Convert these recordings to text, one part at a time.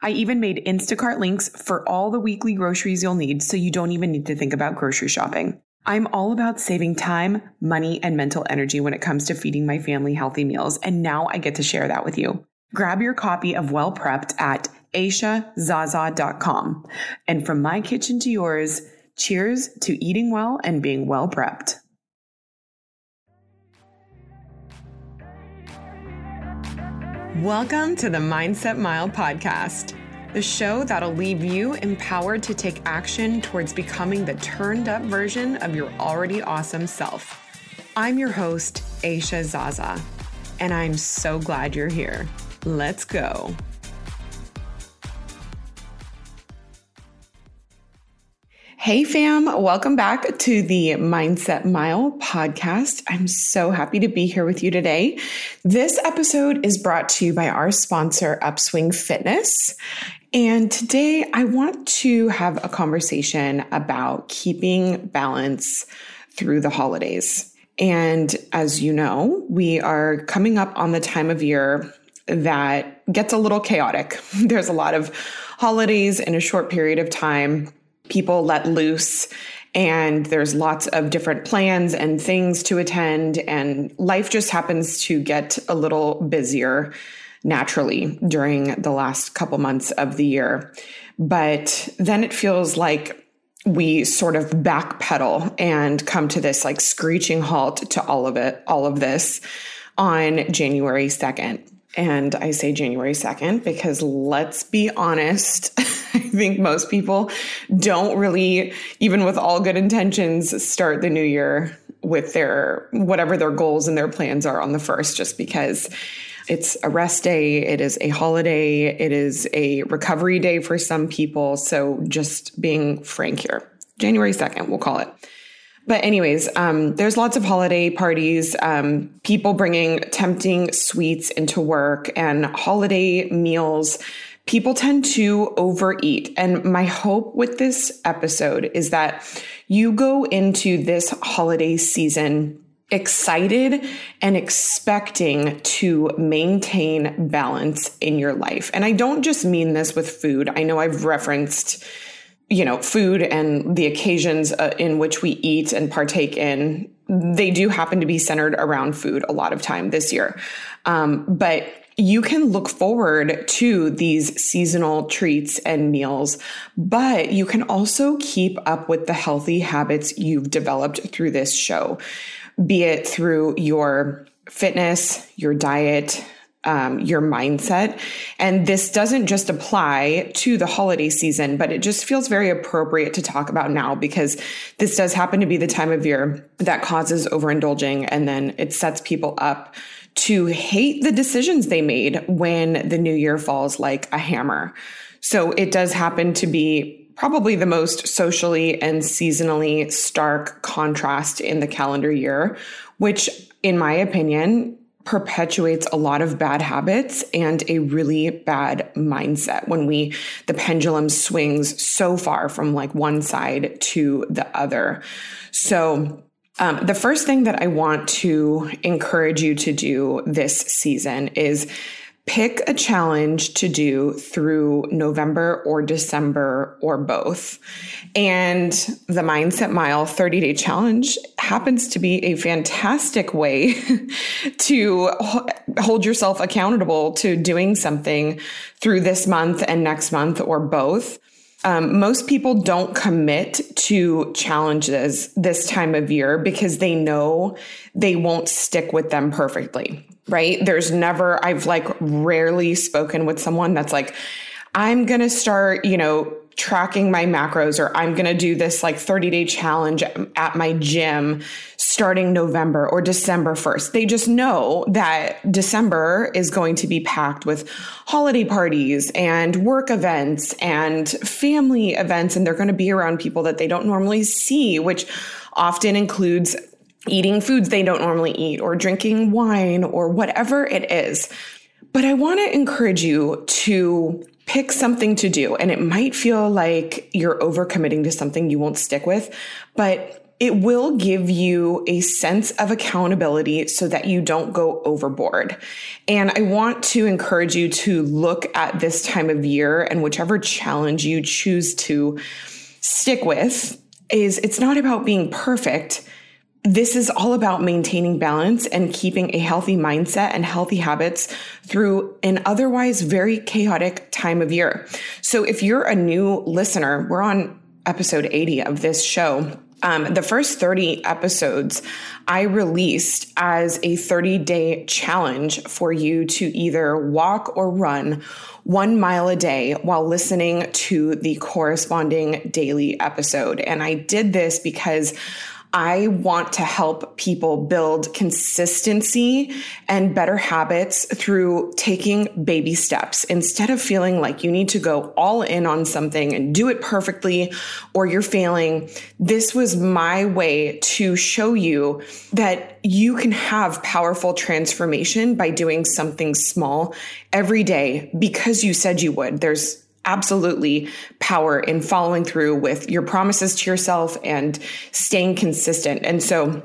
I even made Instacart links for all the weekly groceries you'll need so you don't even need to think about grocery shopping. I'm all about saving time, money, and mental energy when it comes to feeding my family healthy meals, and now I get to share that with you. Grab your copy of Well Prepped at aishazaza.com. And from my kitchen to yours, cheers to eating well and being well prepped. Welcome to the Mindset Mile podcast, the show that'll leave you empowered to take action towards becoming the turned up version of your already awesome self. I'm your host, Aisha Zaza, and I'm so glad you're here. Let's go. Hey, fam, welcome back to the Mindset Mile podcast. I'm so happy to be here with you today. This episode is brought to you by our sponsor, Upswing Fitness. And today I want to have a conversation about keeping balance through the holidays. And as you know, we are coming up on the time of year that gets a little chaotic. There's a lot of holidays in a short period of time people let loose and there's lots of different plans and things to attend and life just happens to get a little busier naturally during the last couple months of the year. But then it feels like we sort of backpedal and come to this like screeching halt to all of it all of this on January 2nd and I say January 2nd because let's be honest, I think most people don't really, even with all good intentions, start the new year with their whatever their goals and their plans are on the first, just because it's a rest day, it is a holiday, it is a recovery day for some people. So just being frank here, January 2nd, we'll call it. But, anyways, um, there's lots of holiday parties, um, people bringing tempting sweets into work and holiday meals. People tend to overeat. And my hope with this episode is that you go into this holiday season excited and expecting to maintain balance in your life. And I don't just mean this with food. I know I've referenced you know, food and the occasions uh, in which we eat and partake in, they do happen to be centered around food a lot of time this year. Um, but you can look forward to these seasonal treats and meals, but you can also keep up with the healthy habits you've developed through this show, be it through your fitness, your diet, um, your mindset. And this doesn't just apply to the holiday season, but it just feels very appropriate to talk about now because this does happen to be the time of year that causes overindulging and then it sets people up to hate the decisions they made when the new year falls like a hammer. So it does happen to be probably the most socially and seasonally stark contrast in the calendar year, which in my opinion perpetuates a lot of bad habits and a really bad mindset when we the pendulum swings so far from like one side to the other. So um, the first thing that I want to encourage you to do this season is pick a challenge to do through November or December or both. And the Mindset Mile 30 day challenge happens to be a fantastic way to hold yourself accountable to doing something through this month and next month or both. Um, most people don't commit to challenges this time of year because they know they won't stick with them perfectly, right? There's never, I've like rarely spoken with someone that's like, I'm going to start, you know, tracking my macros or I'm going to do this like 30 day challenge at my gym starting November or December 1st. They just know that December is going to be packed with holiday parties and work events and family events. And they're going to be around people that they don't normally see, which often includes eating foods they don't normally eat or drinking wine or whatever it is. But I want to encourage you to pick something to do. And it might feel like you're overcommitting to something you won't stick with, but it will give you a sense of accountability so that you don't go overboard. And I want to encourage you to look at this time of year and whichever challenge you choose to stick with is it's not about being perfect this is all about maintaining balance and keeping a healthy mindset and healthy habits through an otherwise very chaotic time of year. So if you're a new listener, we're on episode 80 of this show. Um, the first 30 episodes I released as a 30 day challenge for you to either walk or run one mile a day while listening to the corresponding daily episode. And I did this because I want to help people build consistency and better habits through taking baby steps instead of feeling like you need to go all in on something and do it perfectly or you're failing. This was my way to show you that you can have powerful transformation by doing something small every day because you said you would. There's absolutely power in following through with your promises to yourself and staying consistent. And so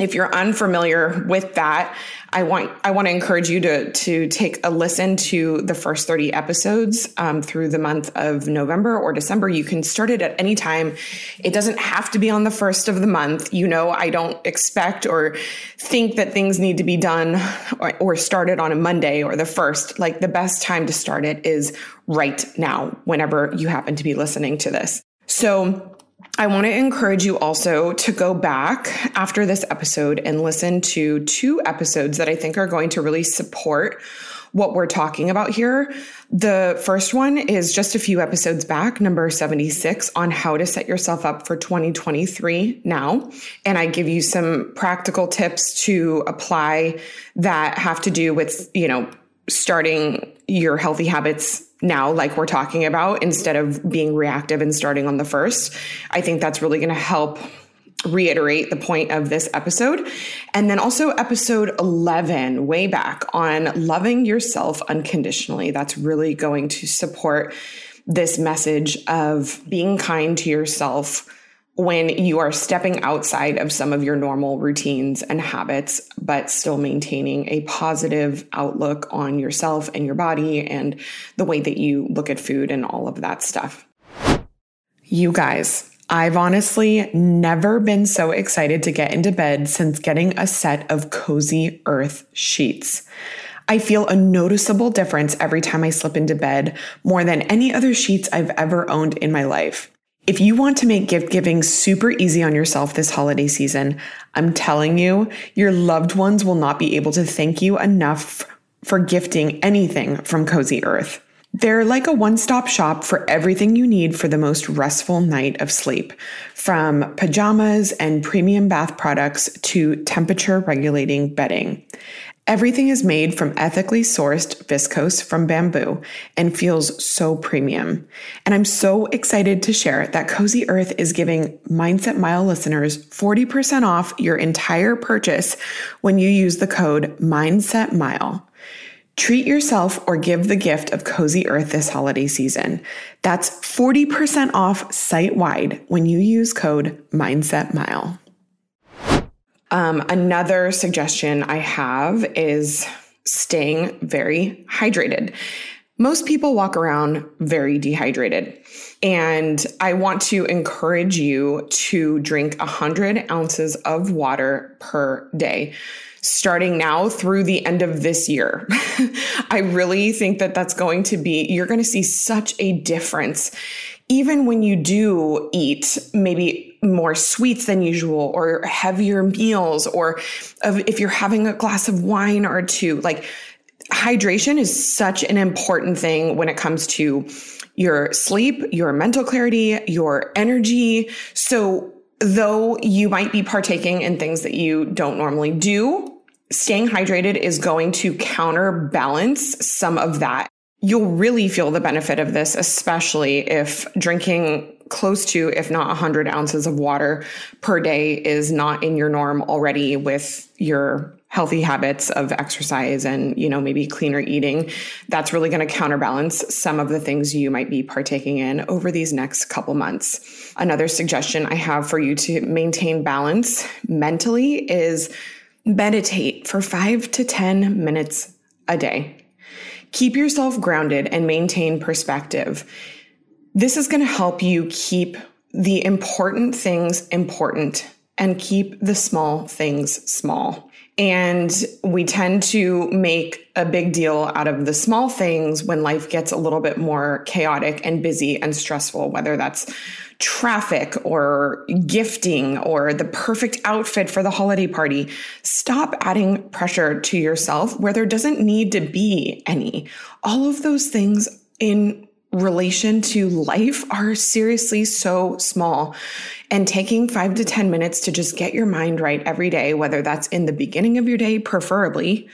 if you're unfamiliar with that, I want I want to encourage you to to take a listen to the first 30 episodes um, through the month of November or December. You can start it at any time. It doesn't have to be on the first of the month. You know, I don't expect or think that things need to be done or, or started on a Monday or the first. Like the best time to start it is right now, whenever you happen to be listening to this. So I want to encourage you also to go back after this episode and listen to two episodes that I think are going to really support what we're talking about here. The first one is just a few episodes back, number 76, on how to set yourself up for 2023 now. And I give you some practical tips to apply that have to do with, you know, starting your healthy habits now, like we're talking about, instead of being reactive and starting on the first. I think that's really going to help reiterate the point of this episode. And then also episode 11, way back on loving yourself unconditionally. That's really going to support this message of being kind to yourself when you are stepping outside of some of your normal routines and habits, but still maintaining a positive outlook on yourself and your body and the way that you look at food and all of that stuff. You guys, I've honestly never been so excited to get into bed since getting a set of cozy earth sheets. I feel a noticeable difference every time I slip into bed more than any other sheets I've ever owned in my life. If you want to make gift giving super easy on yourself this holiday season, I'm telling you, your loved ones will not be able to thank you enough for gifting anything from Cozy Earth. They're like a one stop shop for everything you need for the most restful night of sleep, from pajamas and premium bath products to temperature regulating bedding. Everything is made from ethically sourced viscose from bamboo and feels so premium. And I'm so excited to share that Cozy Earth is giving Mindset Mile listeners 40% off your entire purchase when you use the code Mindset Mile. Treat yourself or give the gift of Cozy Earth this holiday season. That's 40% off site wide when you use code Mindset Mile. Um, another suggestion I have is staying very hydrated. Most people walk around very dehydrated. And I want to encourage you to drink 100 ounces of water per day, starting now through the end of this year. I really think that that's going to be, you're going to see such a difference even when you do eat maybe more sweets than usual or heavier meals, or if you're having a glass of wine or two, like hydration is such an important thing when it comes to your sleep, your mental clarity, your energy. So, though you might be partaking in things that you don't normally do, staying hydrated is going to counterbalance some of that. You'll really feel the benefit of this, especially if drinking close to, if not 100 ounces of water per day is not in your norm already with your healthy habits of exercise and you know maybe cleaner eating. That's really going to counterbalance some of the things you might be partaking in over these next couple months. Another suggestion i have for you to maintain balance mentally is meditate for 5 to 10 minutes a day keep yourself grounded and maintain perspective. This is going to help you keep the important things important and keep the small things small. And we tend to make a big deal out of the small things when life gets a little bit more chaotic and busy and stressful, whether that's traffic or gifting or the perfect outfit for the holiday party. Stop adding pressure to yourself where there doesn't need to be any. All of those things in relation to life are seriously so small. And taking five to 10 minutes to just get your mind right every day, whether that's in the beginning of your day, preferably,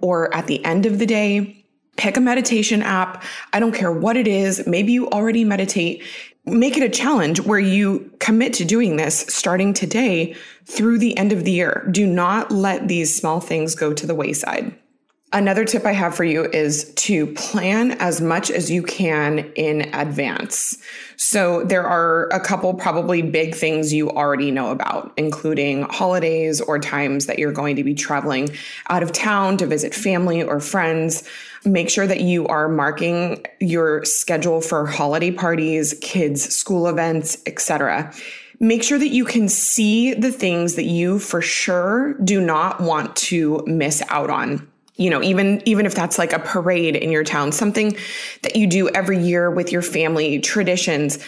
or at the end of the day, pick a meditation app. I don't care what it is. Maybe you already meditate. Make it a challenge where you commit to doing this starting today through the end of the year. Do not let these small things go to the wayside. Another tip I have for you is to plan as much as you can in advance. So, there are a couple probably big things you already know about, including holidays or times that you're going to be traveling out of town to visit family or friends. Make sure that you are marking your schedule for holiday parties, kids' school events, etc make sure that you can see the things that you for sure do not want to miss out on you know even even if that's like a parade in your town something that you do every year with your family traditions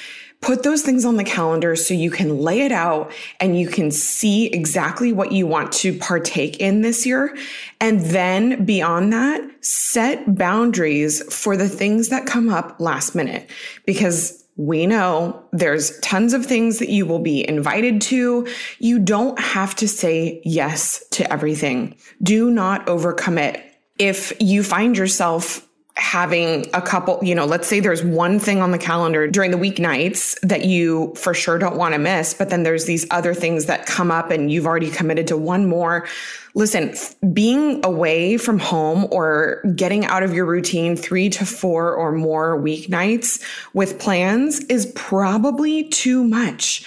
put those things on the calendar so you can lay it out and you can see exactly what you want to partake in this year. And then beyond that set boundaries for the things that come up last minute. Because we know there's tons of things that you will be invited to. You don't have to say yes to everything. Do not overcommit. If you find yourself having a couple, you know, let's say there's one thing on the calendar during the weeknights that you for sure don't want to miss, but then there's these other things that come up and you've already committed to one more. Listen, being away from home or getting out of your routine three to four or more weeknights with plans is probably too much.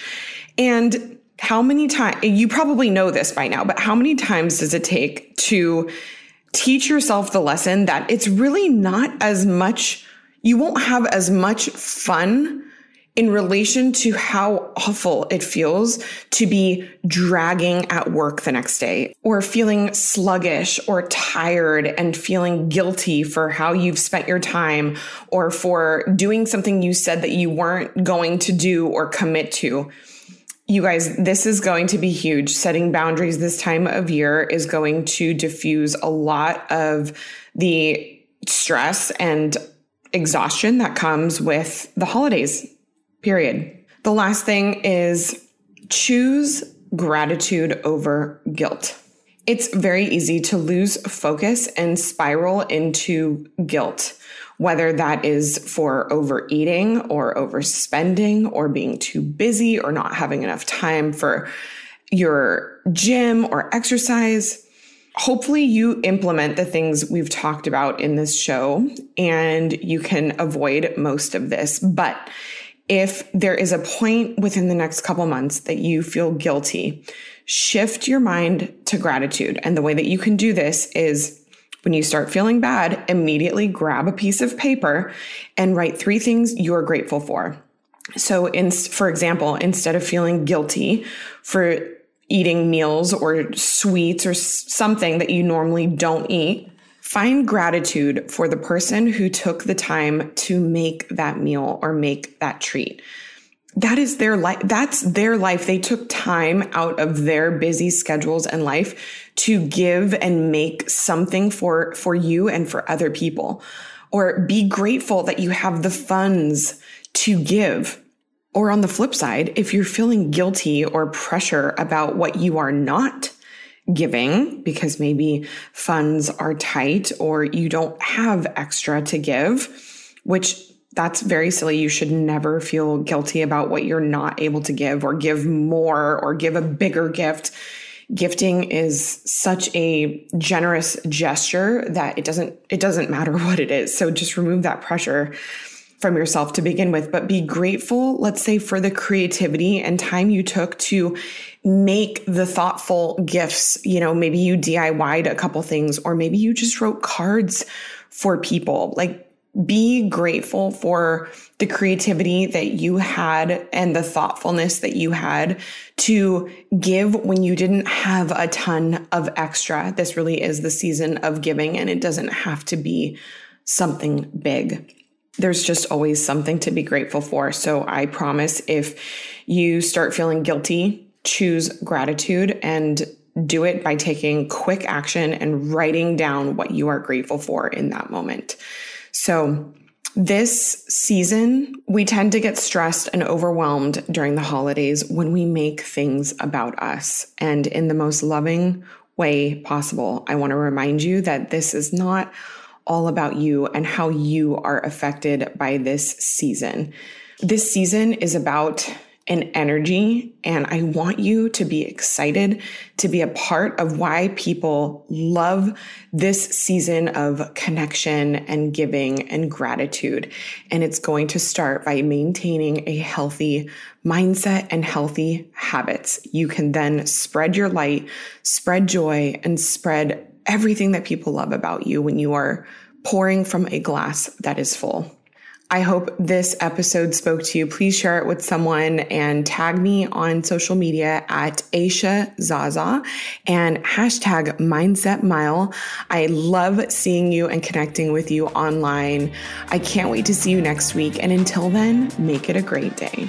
And how many times, you probably know this by now, but how many times does it take to teach yourself the lesson that it's really not as much, you won't have as much fun in relation to how awful it feels to be dragging at work the next day or feeling sluggish or tired and feeling guilty for how you've spent your time or for doing something you said that you weren't going to do or commit to. You guys, this is going to be huge. Setting boundaries this time of year is going to diffuse a lot of the stress and exhaustion that comes with the holidays, period. The last thing is choose gratitude over guilt. It's very easy to lose focus and spiral into guilt whether that is for overeating or overspending or being too busy or not having enough time for your gym or exercise. Hopefully, you implement the things we've talked about in this show and you can avoid most of this. But if there is a point within the next couple months that you feel guilty, shift your mind to gratitude. And the way that you can do this is when you start feeling bad, immediately grab a piece of paper and write three things you're grateful for. So, in, for example, instead of feeling guilty for eating meals or sweets or something that you normally don't eat, Find gratitude for the person who took the time to make that meal or make that treat. That is their life. That's their life. They took time out of their busy schedules and life to give and make something for, for you and for other people. Or be grateful that you have the funds to give. Or on the flip side, if you're feeling guilty or pressure about what you are not giving because maybe funds are tight or you don't have extra to give, which that's very silly. You should never feel guilty about what you're not able to give or give more or give a bigger gift. Gifting is such a generous gesture that it doesn't it doesn't matter what it is. So just remove that pressure from yourself to begin with, but be grateful, let's say, for the creativity and time you took to make the thoughtful gifts. You know, maybe you DIY'd a couple things, or maybe you just wrote cards for people. Like, be grateful for the creativity that you had and the thoughtfulness that you had to give when you didn't have a ton of extra. This really is the season of giving, and it doesn't have to be something big there's just always something to be grateful for. So I promise if you start feeling guilty, choose gratitude and do it by taking quick action and writing down what you are grateful for in that moment. So this season, we tend to get stressed and overwhelmed during the holidays when we make things about us. And in the most loving way possible, I want to remind you that this is not all about you and how you are affected by this season. This season is about an energy, and I want you to be excited to be a part of why people love this season of connection and giving and gratitude. And it's going to start by maintaining a healthy mindset and healthy habits. You can then spread your light, spread joy, and spread everything that people love about you when you are pouring from a glass that is full. I hope this episode spoke to you. Please share it with someone and tag me on social media at Aisha Zaza and hashtag Mindset Mile. I love seeing you and connecting with you online. I can't wait to see you next week. And until then, make it a great day.